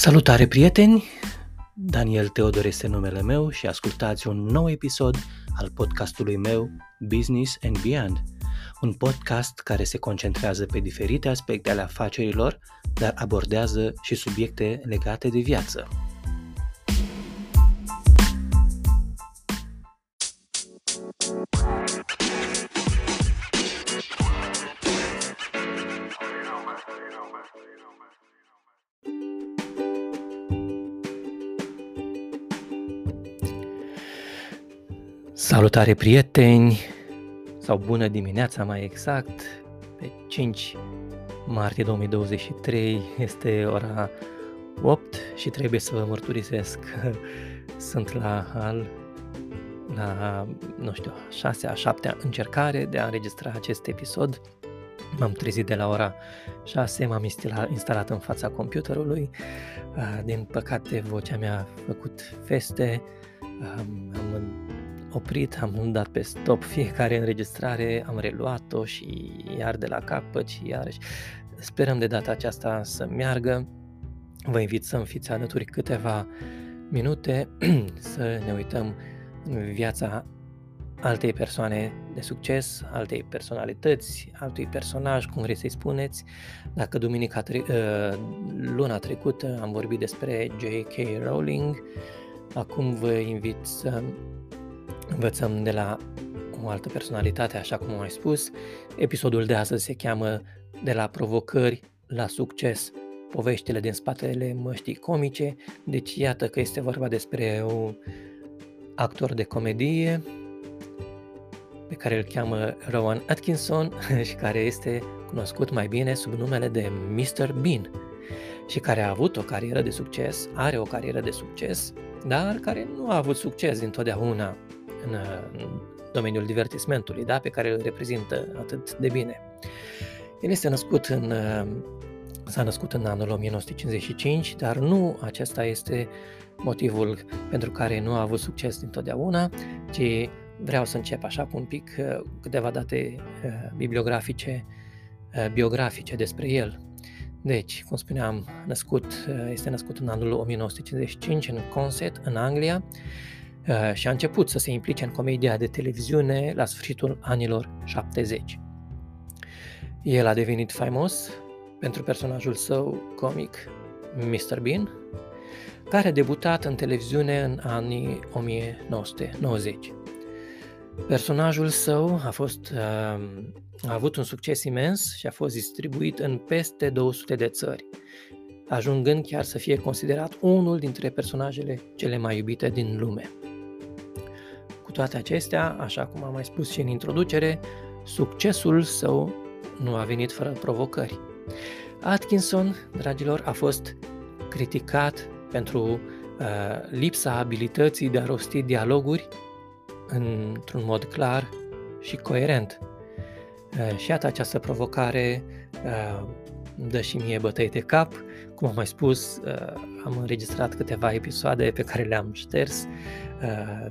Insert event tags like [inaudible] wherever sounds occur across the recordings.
Salutare prieteni! Daniel Teodor este numele meu și ascultați un nou episod al podcastului meu Business and Beyond, un podcast care se concentrează pe diferite aspecte ale afacerilor, dar abordează și subiecte legate de viață. Salutare prieteni sau bună dimineața mai exact. Pe 5 martie 2023 este ora 8 și trebuie să vă mărturisesc că sunt la al la, nu știu, 6 a 7 încercare de a înregistra acest episod. M-am trezit de la ora 6, m-am instalat în fața computerului. Din păcate, vocea mea a făcut feste. Am oprit, am dat pe stop fiecare înregistrare, am reluat-o și iar de la capăt și iarăși. Sperăm de data aceasta să meargă. Vă invit să-mi fiți alături câteva minute [clears throat] să ne uităm în viața altei persoane de succes, altei personalități, altui personaj, cum vreți să-i spuneți. Dacă duminica tre- uh, luna trecută am vorbit despre J.K. Rowling, acum vă invit să învățăm de la o altă personalitate, așa cum am mai spus. Episodul de astăzi se cheamă De la provocări la succes, poveștile din spatele măștii comice. Deci iată că este vorba despre un actor de comedie pe care îl cheamă Rowan Atkinson [laughs] și care este cunoscut mai bine sub numele de Mr. Bean și care a avut o carieră de succes, are o carieră de succes, dar care nu a avut succes dintotdeauna în, în domeniul divertismentului, da, pe care îl reprezintă atât de bine. El este născut în, s-a născut în anul 1955, dar nu acesta este motivul pentru care nu a avut succes dintotdeauna, ci vreau să încep așa cu un pic câteva date bibliografice, biografice despre el. Deci, cum spuneam, născut, este născut în anul 1955 în Consett, în Anglia, Uh, și a început să se implice în comedia de televiziune la sfârșitul anilor 70. El a devenit faimos pentru personajul său comic Mr. Bean, care a debutat în televiziune în anii 1990. Personajul său a, fost, uh, a avut un succes imens și a fost distribuit în peste 200 de țări, ajungând chiar să fie considerat unul dintre personajele cele mai iubite din lume. Cu toate acestea, așa cum am mai spus și în introducere, succesul său nu a venit fără provocări. Atkinson, dragilor, a fost criticat pentru uh, lipsa abilității de a rosti dialoguri într-un mod clar și coerent. Uh, și iată această provocare uh, dă și mie bătăi de cap. Cum am mai spus, uh, am înregistrat câteva episoade pe care le-am șters uh,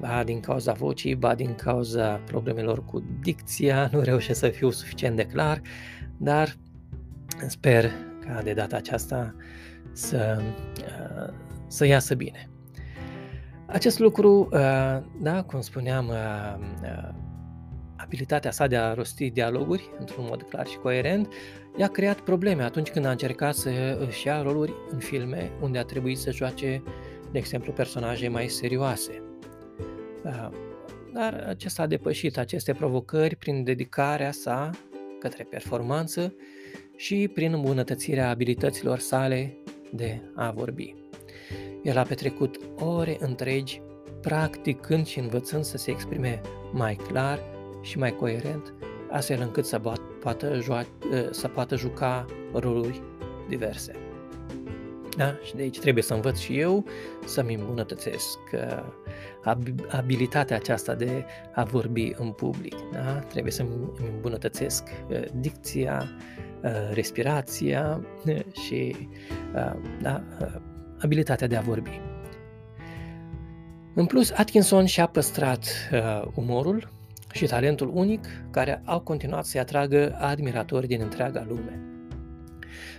ba din cauza vocii, ba din cauza problemelor cu dicția, nu reușesc să fiu suficient de clar, dar sper ca de data aceasta să, uh, să iasă bine. Acest lucru, uh, da, cum spuneam, uh, abilitatea sa de a rosti dialoguri într-un mod clar și coerent, i-a creat probleme atunci când a încercat să își ia roluri în filme unde a trebuit să joace, de exemplu, personaje mai serioase. Da. Dar acesta a depășit aceste provocări prin dedicarea sa către performanță și prin îmbunătățirea abilităților sale de a vorbi. El a petrecut ore întregi practicând și învățând să se exprime mai clar și mai coerent, astfel încât să poată, joa, să poată juca roluri diverse. Da? Și de aici trebuie să învăț și eu să-mi îmbunătățesc uh, abilitatea aceasta de a vorbi în public. Da? Trebuie să-mi îmbunătățesc uh, dicția, uh, respirația și da, abilitatea de a vorbi. În plus, Atkinson și-a păstrat umorul și talentul unic care au continuat să-i atragă admiratori din întreaga lume.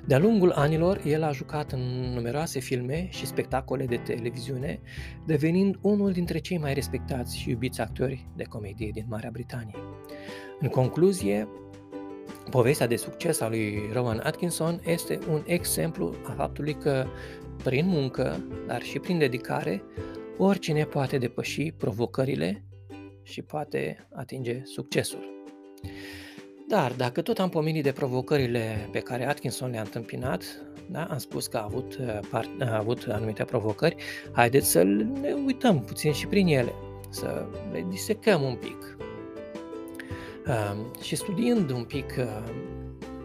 De-a lungul anilor, el a jucat în numeroase filme și spectacole de televiziune, devenind unul dintre cei mai respectați și iubiți actori de comedie din Marea Britanie. În concluzie, povestea de succes a lui Rowan Atkinson este un exemplu a faptului că, prin muncă, dar și prin dedicare, oricine poate depăși provocările și poate atinge succesul. Dar dacă tot am pomenit de provocările pe care Atkinson le-a întâmpinat, da, am spus că a avut, uh, a avut anumite provocări, haideți să ne uităm puțin și prin ele, să le disecăm un pic. Uh, și studiind un pic uh,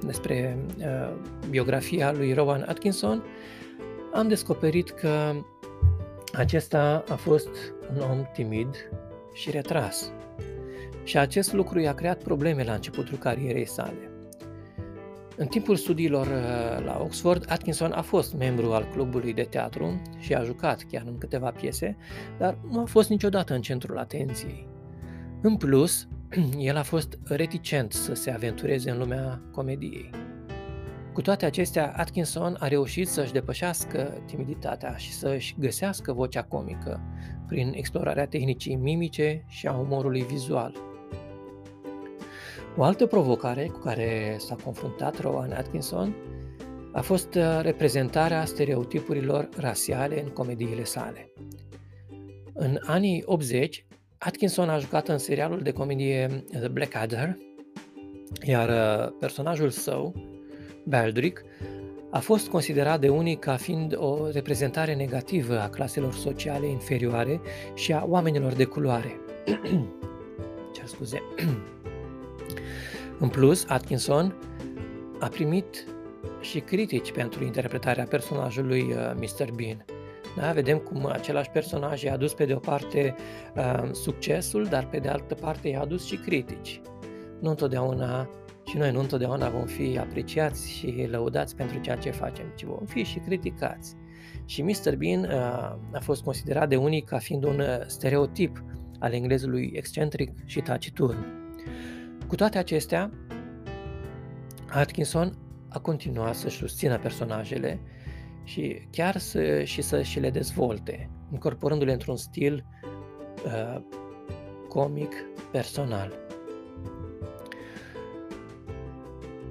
despre uh, biografia lui Rowan Atkinson, am descoperit că acesta a fost un om timid și retras. Și acest lucru i-a creat probleme la începutul carierei sale. În timpul studiilor uh, la Oxford, Atkinson a fost membru al clubului de teatru și a jucat chiar în câteva piese, dar nu a fost niciodată în centrul atenției. În plus, [clears throat] el a fost reticent să se aventureze în lumea comediei. Cu toate acestea, Atkinson a reușit să-și depășească timiditatea și să-și găsească vocea comică prin explorarea tehnicii mimice și a umorului vizual. O altă provocare cu care s-a confruntat Rowan Atkinson a fost uh, reprezentarea stereotipurilor rasiale în comediile sale. În anii 80, Atkinson a jucat în serialul de comedie The Blackadder, iar uh, personajul său, Baldric, a fost considerat de unii ca fiind o reprezentare negativă a claselor sociale inferioare și a oamenilor de culoare. [clears throat] Cer scuze. [clears throat] În plus, Atkinson a primit și critici pentru interpretarea personajului uh, Mr. Bean. Da? Vedem cum același personaj i-a adus pe de o parte uh, succesul, dar pe de altă parte i-a adus și critici. Nu întotdeauna și noi nu întotdeauna vom fi apreciați și lăudați pentru ceea ce facem, ci vom fi și criticați. Și Mr. Bean uh, a fost considerat de unii ca fiind un uh, stereotip al englezului excentric și taciturn. Cu toate acestea, Atkinson a continuat să-și susțină personajele și chiar să, și să și le dezvolte, incorporându-le într-un stil uh, comic personal.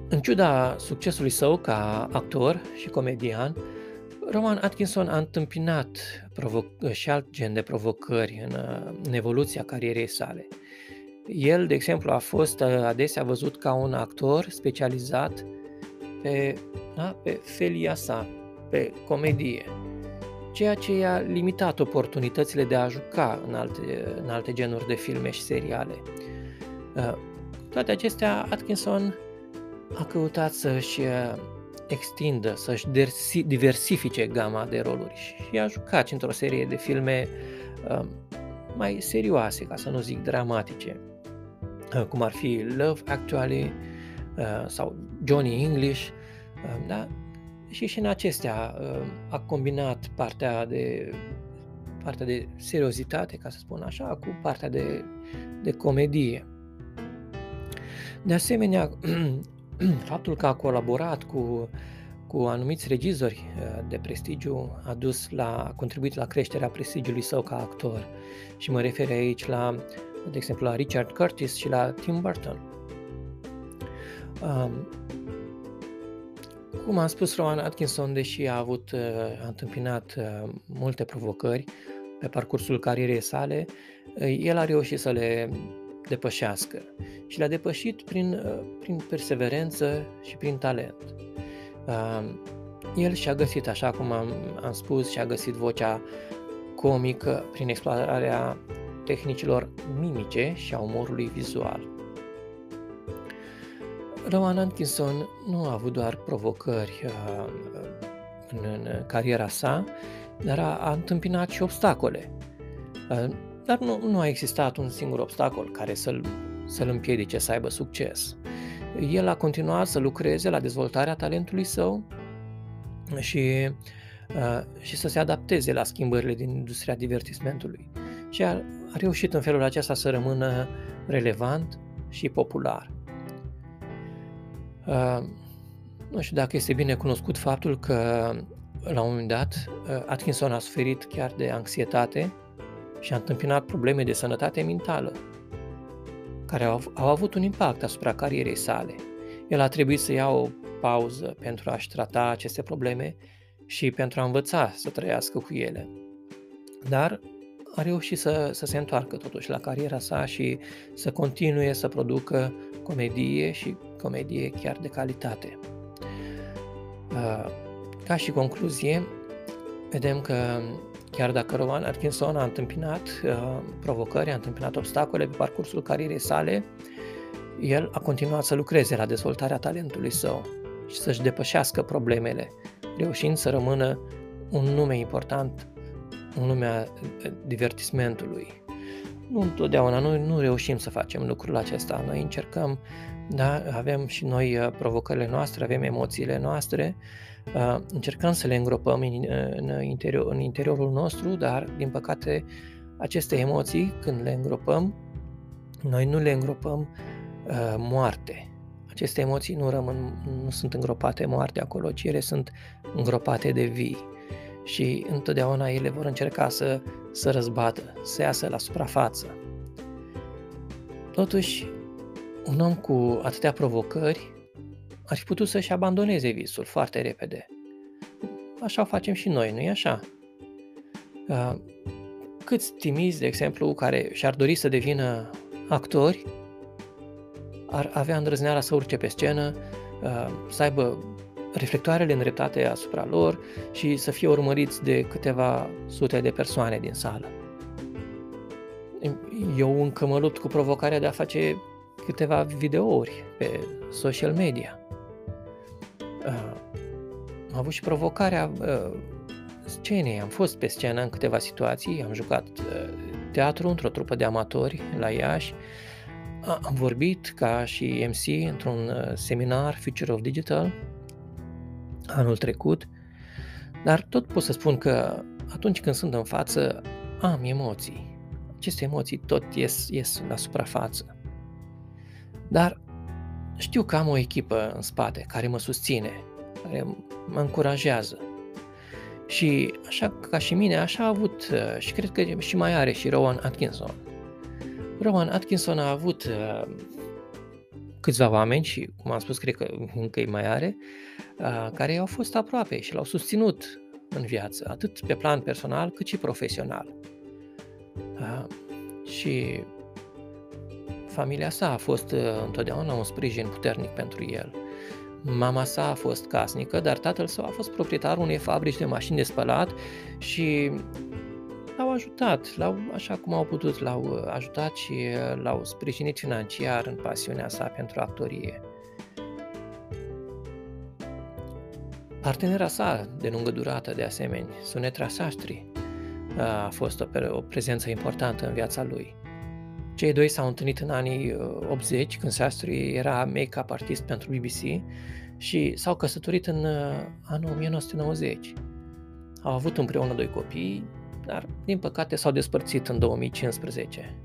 În ciuda succesului său ca actor și comedian, Roman Atkinson a întâmpinat provo- și alt gen de provocări în, în evoluția carierei sale – el, de exemplu, a fost uh, adesea văzut ca un actor specializat pe, da, pe felia sa, pe comedie, ceea ce i-a limitat oportunitățile de a juca în alte, în alte genuri de filme și seriale. Uh, toate acestea, Atkinson a căutat să-și uh, extindă, să-și diversifice gama de roluri și a jucat într-o serie de filme mai serioase, ca să nu zic dramatice. Uh, cum ar fi Love Actually uh, sau Johnny English, uh, da? Și și în acestea a combinat partea de partea de seriozitate, ca să spun așa, cu partea de, de comedie. De asemenea, [clears throat] faptul că a colaborat cu, cu anumiți regizori de prestigiu a dus la, a contribuit la creșterea prestigiului său ca actor. Și mă refer aici la de exemplu la Richard Curtis și la Tim Burton. Um, cum am spus, Rowan Atkinson, deși a avut, uh, a întâmpinat uh, multe provocări pe parcursul carierei sale, uh, el a reușit să le depășească și le-a depășit prin, prin perseverență și prin talent. Um, el și-a găsit, așa cum am, am spus, și-a găsit vocea comică prin explorarea tehnicilor mimice și a umorului vizual. Rowan Atkinson nu a avut doar provocări uh, în, în cariera sa, dar a, a întâmpinat și obstacole. Uh, dar nu, nu a existat un singur obstacol care să-l, să-l împiedice să aibă succes. El a continuat să lucreze la dezvoltarea talentului său și, uh, și să se adapteze la schimbările din industria divertismentului. Și a, a reușit în felul acesta să rămână relevant și popular. Uh, Nu știu dacă este bine cunoscut faptul că la un moment dat Atkinson a suferit chiar de anxietate și a întâmpinat probleme de sănătate mentală care au, au avut un impact asupra carierei sale. El a trebuit să ia o pauză pentru a-și trata aceste probleme și pentru a învăța să trăiască cu ele. Dar a reușit să, să se întoarcă totuși la cariera sa și să continue să producă comedie și comedie chiar de calitate. Uh, ca și concluzie, vedem că chiar dacă Rowan Atkinson a întâmpinat uh, provocări, a întâmpinat obstacole pe parcursul carierei sale, el a continuat să lucreze la dezvoltarea talentului său și să-și depășească problemele, reușind să rămână un nume important în lumea divertismentului. Nu întotdeauna, noi nu reușim să facem lucrul acesta. Noi încercăm, da, avem și noi uh, provocările noastre, avem emoțiile noastre, uh, încercăm să le îngropăm în, în, interior, în interiorul nostru, dar, din păcate, aceste emoții, când le îngropăm, noi nu le îngropăm uh, moarte. Aceste emoții nu rămân, nu sunt îngropate moarte acolo, ci ele sunt îngropate de vii și întotdeauna ele vor încerca să, să răzbată, să iasă la suprafață. Totuși, un om cu atâtea provocări ar fi putut să-și abandoneze visul foarte repede. Așa o facem și noi, nu-i așa? Câți timizi, de exemplu, care și-ar dori să devină actori, ar avea îndrăzneala să urce pe scenă, să aibă reflectoarele îndreptate asupra lor și să fie urmăriți de câteva sute de persoane din sală. Eu încă mă lupt cu provocarea de a face câteva videouri pe social media. Uh, am avut și provocarea uh, scenei. Am fost pe scenă în câteva situații, am jucat uh, teatru într-o trupă de amatori la Iași, am vorbit ca și MC într-un seminar Future of Digital anul trecut, dar tot pot să spun că atunci când sunt în față, am emoții. Aceste emoții tot ies, ies la suprafață. Dar știu că am o echipă în spate care mă susține, care mă încurajează. Și așa ca și mine, așa a avut uh, și cred că și mai are și Rowan Atkinson. Rowan Atkinson a avut uh, câțiva oameni și, cum am spus, cred că încă îi mai are, care au fost aproape și l-au susținut în viață, atât pe plan personal cât și profesional. Și familia sa a fost întotdeauna un sprijin puternic pentru el. Mama sa a fost casnică, dar tatăl său a fost proprietarul unei fabrici de mașini de spălat și l-au ajutat, l-au, așa cum au putut, l-au uh, ajutat și uh, l-au sprijinit financiar în pasiunea sa pentru actorie. Partenera sa de lungă durată, de asemenea, Sunetra Sastri, a fost o, o prezență importantă în viața lui. Cei doi s-au întâlnit în anii 80, uh, când Sastri era make-up artist pentru BBC și s-au căsătorit în anul 1990. Au avut împreună doi copii, dar din păcate s-au despărțit în 2015.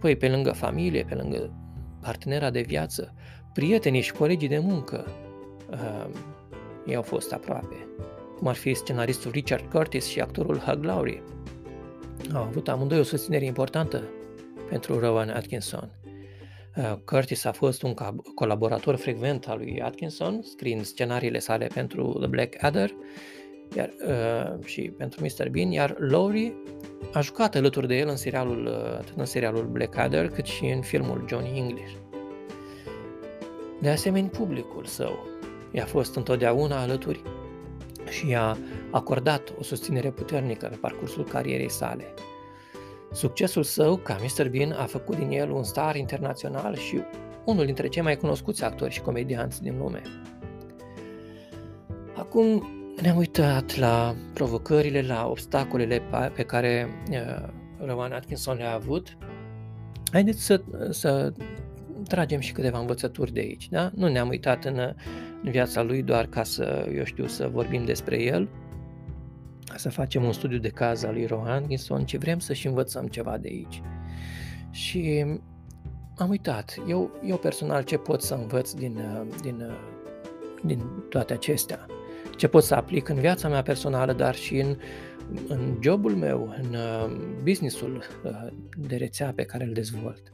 Păi pe lângă familie, pe lângă partenera de viață, prietenii și colegii de muncă, uh, ei au fost aproape, cum ar fi scenaristul Richard Curtis și actorul Hugh Laurie. Au avut amândoi o susținere importantă pentru Rowan Atkinson. Uh, Curtis a fost un colaborator frecvent al lui Atkinson, scriind scenariile sale pentru The Black Adder iar, uh, și pentru Mr. Bean, iar Laurie a jucat alături de el în serialul, uh, atât în serialul Blackadder, cât și în filmul Johnny English. De asemenea, publicul său i-a fost întotdeauna alături și i-a acordat o susținere puternică pe parcursul carierei sale. Succesul său ca Mr. Bean a făcut din el un star internațional și unul dintre cei mai cunoscuți actori și comedianți din lume. Acum, ne-am uitat la provocările, la obstacolele pe care uh, Rowan Atkinson le-a avut. Haideți să, să tragem și câteva învățături de aici, da? Nu ne-am uitat în, în viața lui doar ca să, eu știu, să vorbim despre el, să facem un studiu de caz al lui Rowan Atkinson, ci vrem să și învățăm ceva de aici. Și am uitat. Eu, eu personal ce pot să învăț din, din din toate acestea? Ce pot să aplic în viața mea personală, dar și în, în jobul meu, în uh, businessul uh, de rețea pe care îl dezvolt?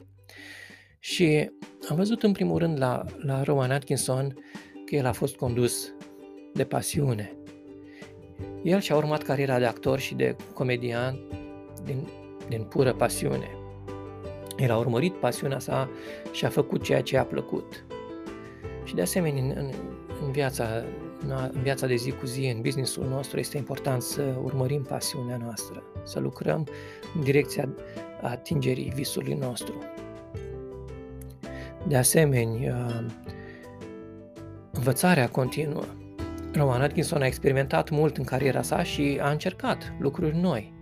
Și am văzut în primul rând la, la Rowan Atkinson că el a fost condus de pasiune. El și-a urmat cariera de actor și de comedian din, din pură pasiune. El a urmărit pasiunea sa și a făcut ceea ce a plăcut. Și de asemenea, în, în, în, viața, în viața de zi cu zi, în businessul nostru, este important să urmărim pasiunea noastră, să lucrăm în direcția atingerii visului nostru. De asemenea, învățarea continuă. Rowan Atkinson a experimentat mult în cariera sa și a încercat lucruri noi.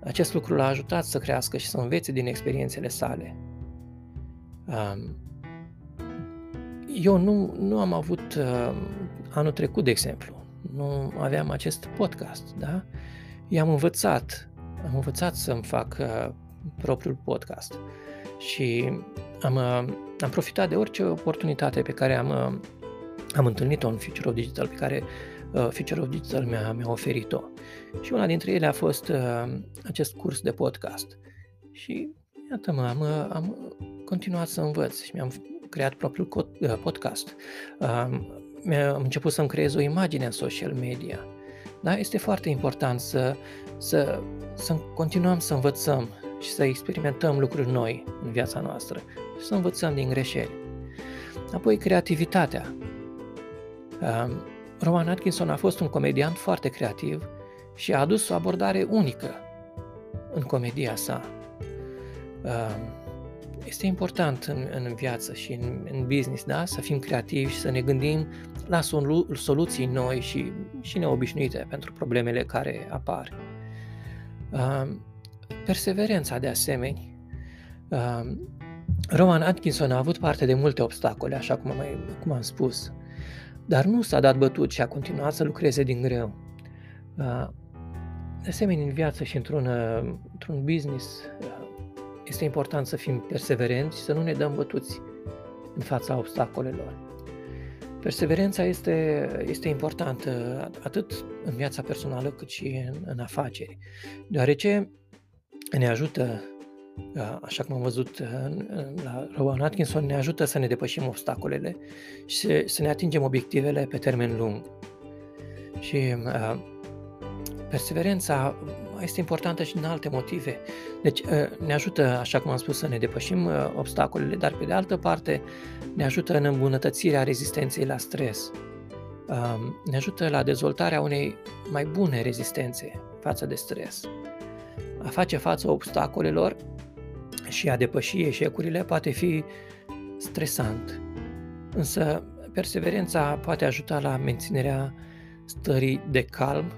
Acest lucru l-a ajutat să crească și să învețe din experiențele sale. Eu nu, nu am avut anul trecut, de exemplu, nu aveam acest podcast, da? I-am învățat, am învățat să-mi fac propriul podcast și am, am profitat de orice oportunitate pe care am, am întâlnit-o în Future of Digital, pe care uh, Future of Digital mi-a, mi-a oferit-o. Și una dintre ele a fost uh, acest curs de podcast. Și iată-mă, am, am continuat să învăț și mi-am creat propriul uh, podcast. Uh, am început să-mi creez o imagine în social media. Da? Este foarte important să, să, să continuăm să învățăm și să experimentăm lucruri noi în viața noastră și să învățăm din greșeli. Apoi, creativitatea. Um, Rowan Atkinson a fost un comediant foarte creativ și a adus o abordare unică în comedia sa. Um, este important în, în viață și în, în business, da? Să fim creativi și să ne gândim la solu- soluții noi și, și neobișnuite pentru problemele care apar. Um, perseverența de asemenea. Roman Atkinson a avut parte de multe obstacole, așa cum am, mai, cum am spus, dar nu s-a dat bătut și a continuat să lucreze din greu. De asemenea, în viață și într-un, într-un business, este important să fim perseverenți și să nu ne dăm bătuți în fața obstacolelor. Perseverența este, este importantă atât în viața personală cât și în, în afaceri, deoarece ne ajută, așa cum am văzut la Rowan Atkinson, ne ajută să ne depășim obstacolele și să ne atingem obiectivele pe termen lung. Și perseverența este importantă și din alte motive. Deci ne ajută, așa cum am spus, să ne depășim obstacolele, dar pe de altă parte ne ajută în îmbunătățirea rezistenței la stres. Ne ajută la dezvoltarea unei mai bune rezistențe față de stres. A face față obstacolelor și a depăși eșecurile poate fi stresant, însă perseverența poate ajuta la menținerea stării de calm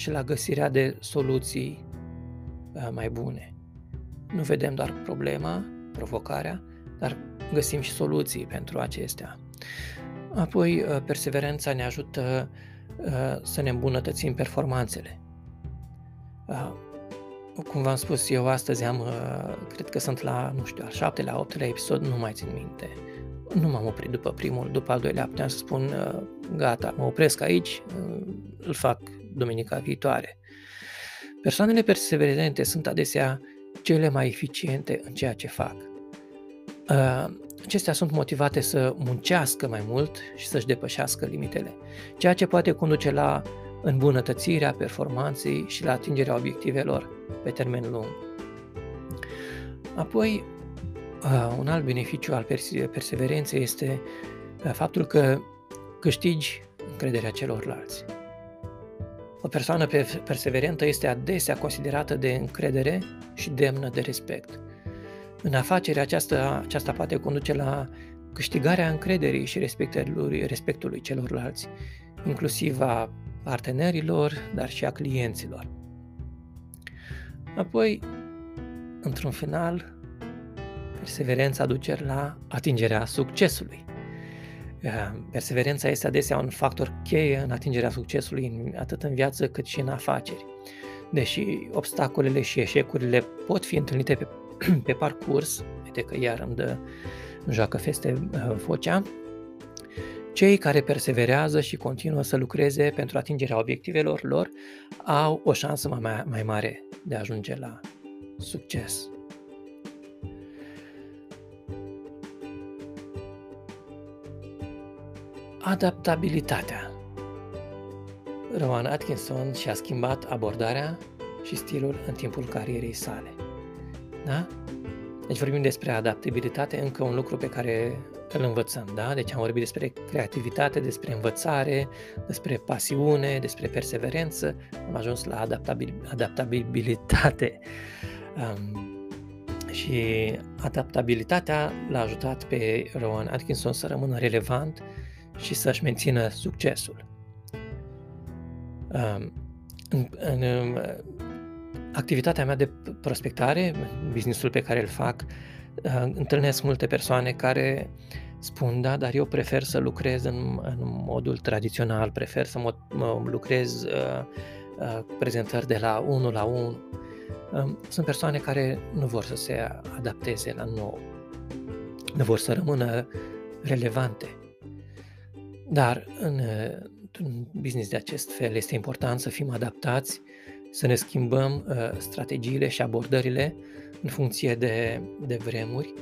și la găsirea de soluții uh, mai bune. Nu vedem doar problema, provocarea, dar găsim și soluții pentru acestea. Apoi, uh, perseverența ne ajută uh, să ne îmbunătățim performanțele cum v-am spus, eu astăzi am, uh, cred că sunt la, nu știu, al șaptelea, optelea episod, nu mai țin minte. Nu m-am oprit după primul, după al doilea, puteam să spun, uh, gata, mă opresc aici, uh, îl fac duminica viitoare. Persoanele perseverente sunt adesea cele mai eficiente în ceea ce fac. Acestea sunt motivate să muncească mai mult și să-și depășească limitele, ceea ce poate conduce la îmbunătățirea performanței și la atingerea obiectivelor pe termen lung. Apoi, un alt beneficiu al perseverenței este faptul că câștigi încrederea celorlalți. O persoană perseverentă este adesea considerată de încredere și demnă de respect. În afacere, aceasta, aceasta poate conduce la câștigarea încrederii și respectului, respectului celorlalți, inclusiv a partenerilor, dar și a clienților. Apoi, într-un final, perseverența duce la atingerea succesului. Perseverența este adesea un factor cheie în atingerea succesului atât în viață cât și în afaceri. Deși obstacolele și eșecurile pot fi întâlnite pe, [clears throat] pe parcurs, uite că iar îmi, dă, îmi joacă feste uh, vocea, Cei care perseverează și continuă să lucreze pentru atingerea obiectivelor lor au o șansă mai, mai mare de a ajunge la succes. Adaptabilitatea. Rowan Atkinson și-a schimbat abordarea și stilul în timpul carierei sale. Da? Deci vorbim despre adaptabilitate, încă un lucru pe care îl învățăm, da? Deci am vorbit despre creativitate, despre învățare, despre pasiune, despre perseverență, am ajuns la adaptabil, adaptabilitate. Um, și adaptabilitatea l-a ajutat pe Rowan Atkinson să rămână relevant și să-și mențină succesul. Um, în, în, în activitatea mea de prospectare, businessul pe care îl fac, uh, întâlnesc multe persoane care spun, da, dar eu prefer să lucrez în, în modul tradițional, prefer să mă, mă lucrez uh, uh, prezentări de la 1 la 1. Uh, sunt persoane care nu vor să se adapteze la nou, nu vor să rămână relevante. Dar în, în business de acest fel este important să fim adaptați, să ne schimbăm uh, strategiile și abordările în funcție de, de vremuri,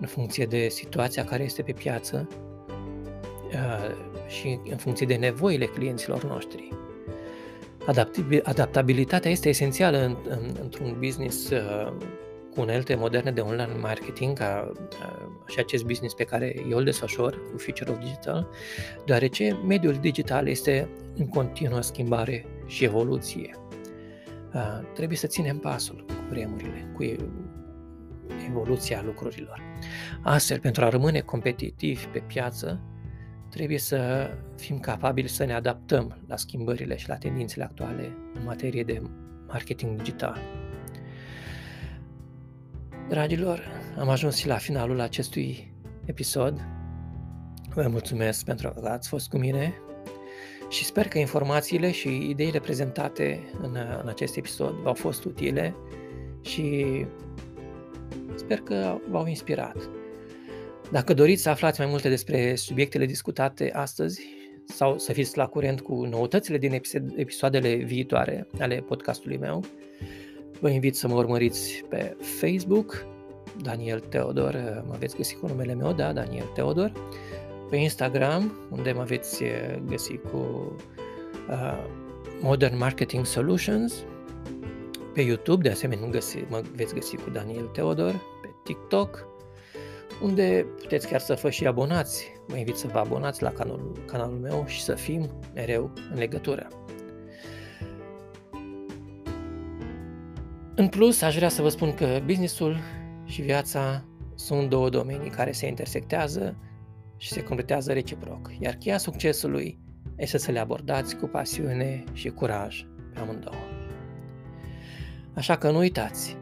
în funcție de situația care este pe piață uh, și în funcție de nevoile clienților noștri. Adaptabilitatea este esențială în, în, într-un business uh, cu unelte moderne de online marketing, ca uh, și acest business pe care eu îl desfășor cu Future of Digital, deoarece mediul digital este în continuă schimbare și evoluție. Uh, trebuie să ținem pasul cu vremurile, cu evoluția lucrurilor. Astfel, pentru a rămâne competitivi pe piață, trebuie să fim capabili să ne adaptăm la schimbările și la tendințele actuale în materie de marketing digital. Dragilor, am ajuns și la finalul acestui episod. Vă mulțumesc pentru că ați fost cu mine și sper că informațiile și ideile prezentate în, în acest episod v-au fost utile și sper că v-au inspirat. Dacă doriți să aflați mai multe despre subiectele discutate astăzi sau să fiți la curent cu noutățile din episoadele viitoare ale podcastului meu, vă invit să mă urmăriți pe Facebook, Daniel Teodor, mă veți găsi cu numele meu, da, Daniel Teodor, pe Instagram, unde mă veți eh, găsi cu uh, Modern Marketing Solutions, pe YouTube, de asemenea, găsi, mă veți găsi cu Daniel Teodor, pe TikTok, unde puteți chiar să vă și abonați. Vă invit să vă abonați la canalul, canalul meu și să fim mereu în legătură. În plus, aș vrea să vă spun că businessul și viața sunt două domenii care se intersectează și se completează reciproc, iar cheia succesului este să le abordați cu pasiune și curaj pe amândouă. Așa că nu uitați,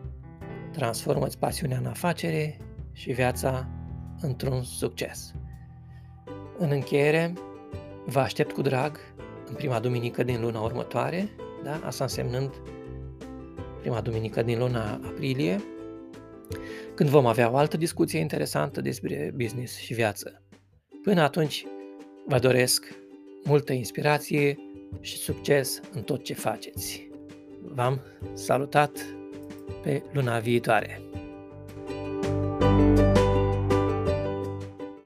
transformați pasiunea în afacere și viața într-un succes. În încheiere, vă aștept cu drag în prima duminică din luna următoare, da? asta însemnând prima duminică din luna aprilie, când vom avea o altă discuție interesantă despre business și viață. Până atunci, vă doresc multă inspirație și succes în tot ce faceți. V-am salutat pe luna viitoare.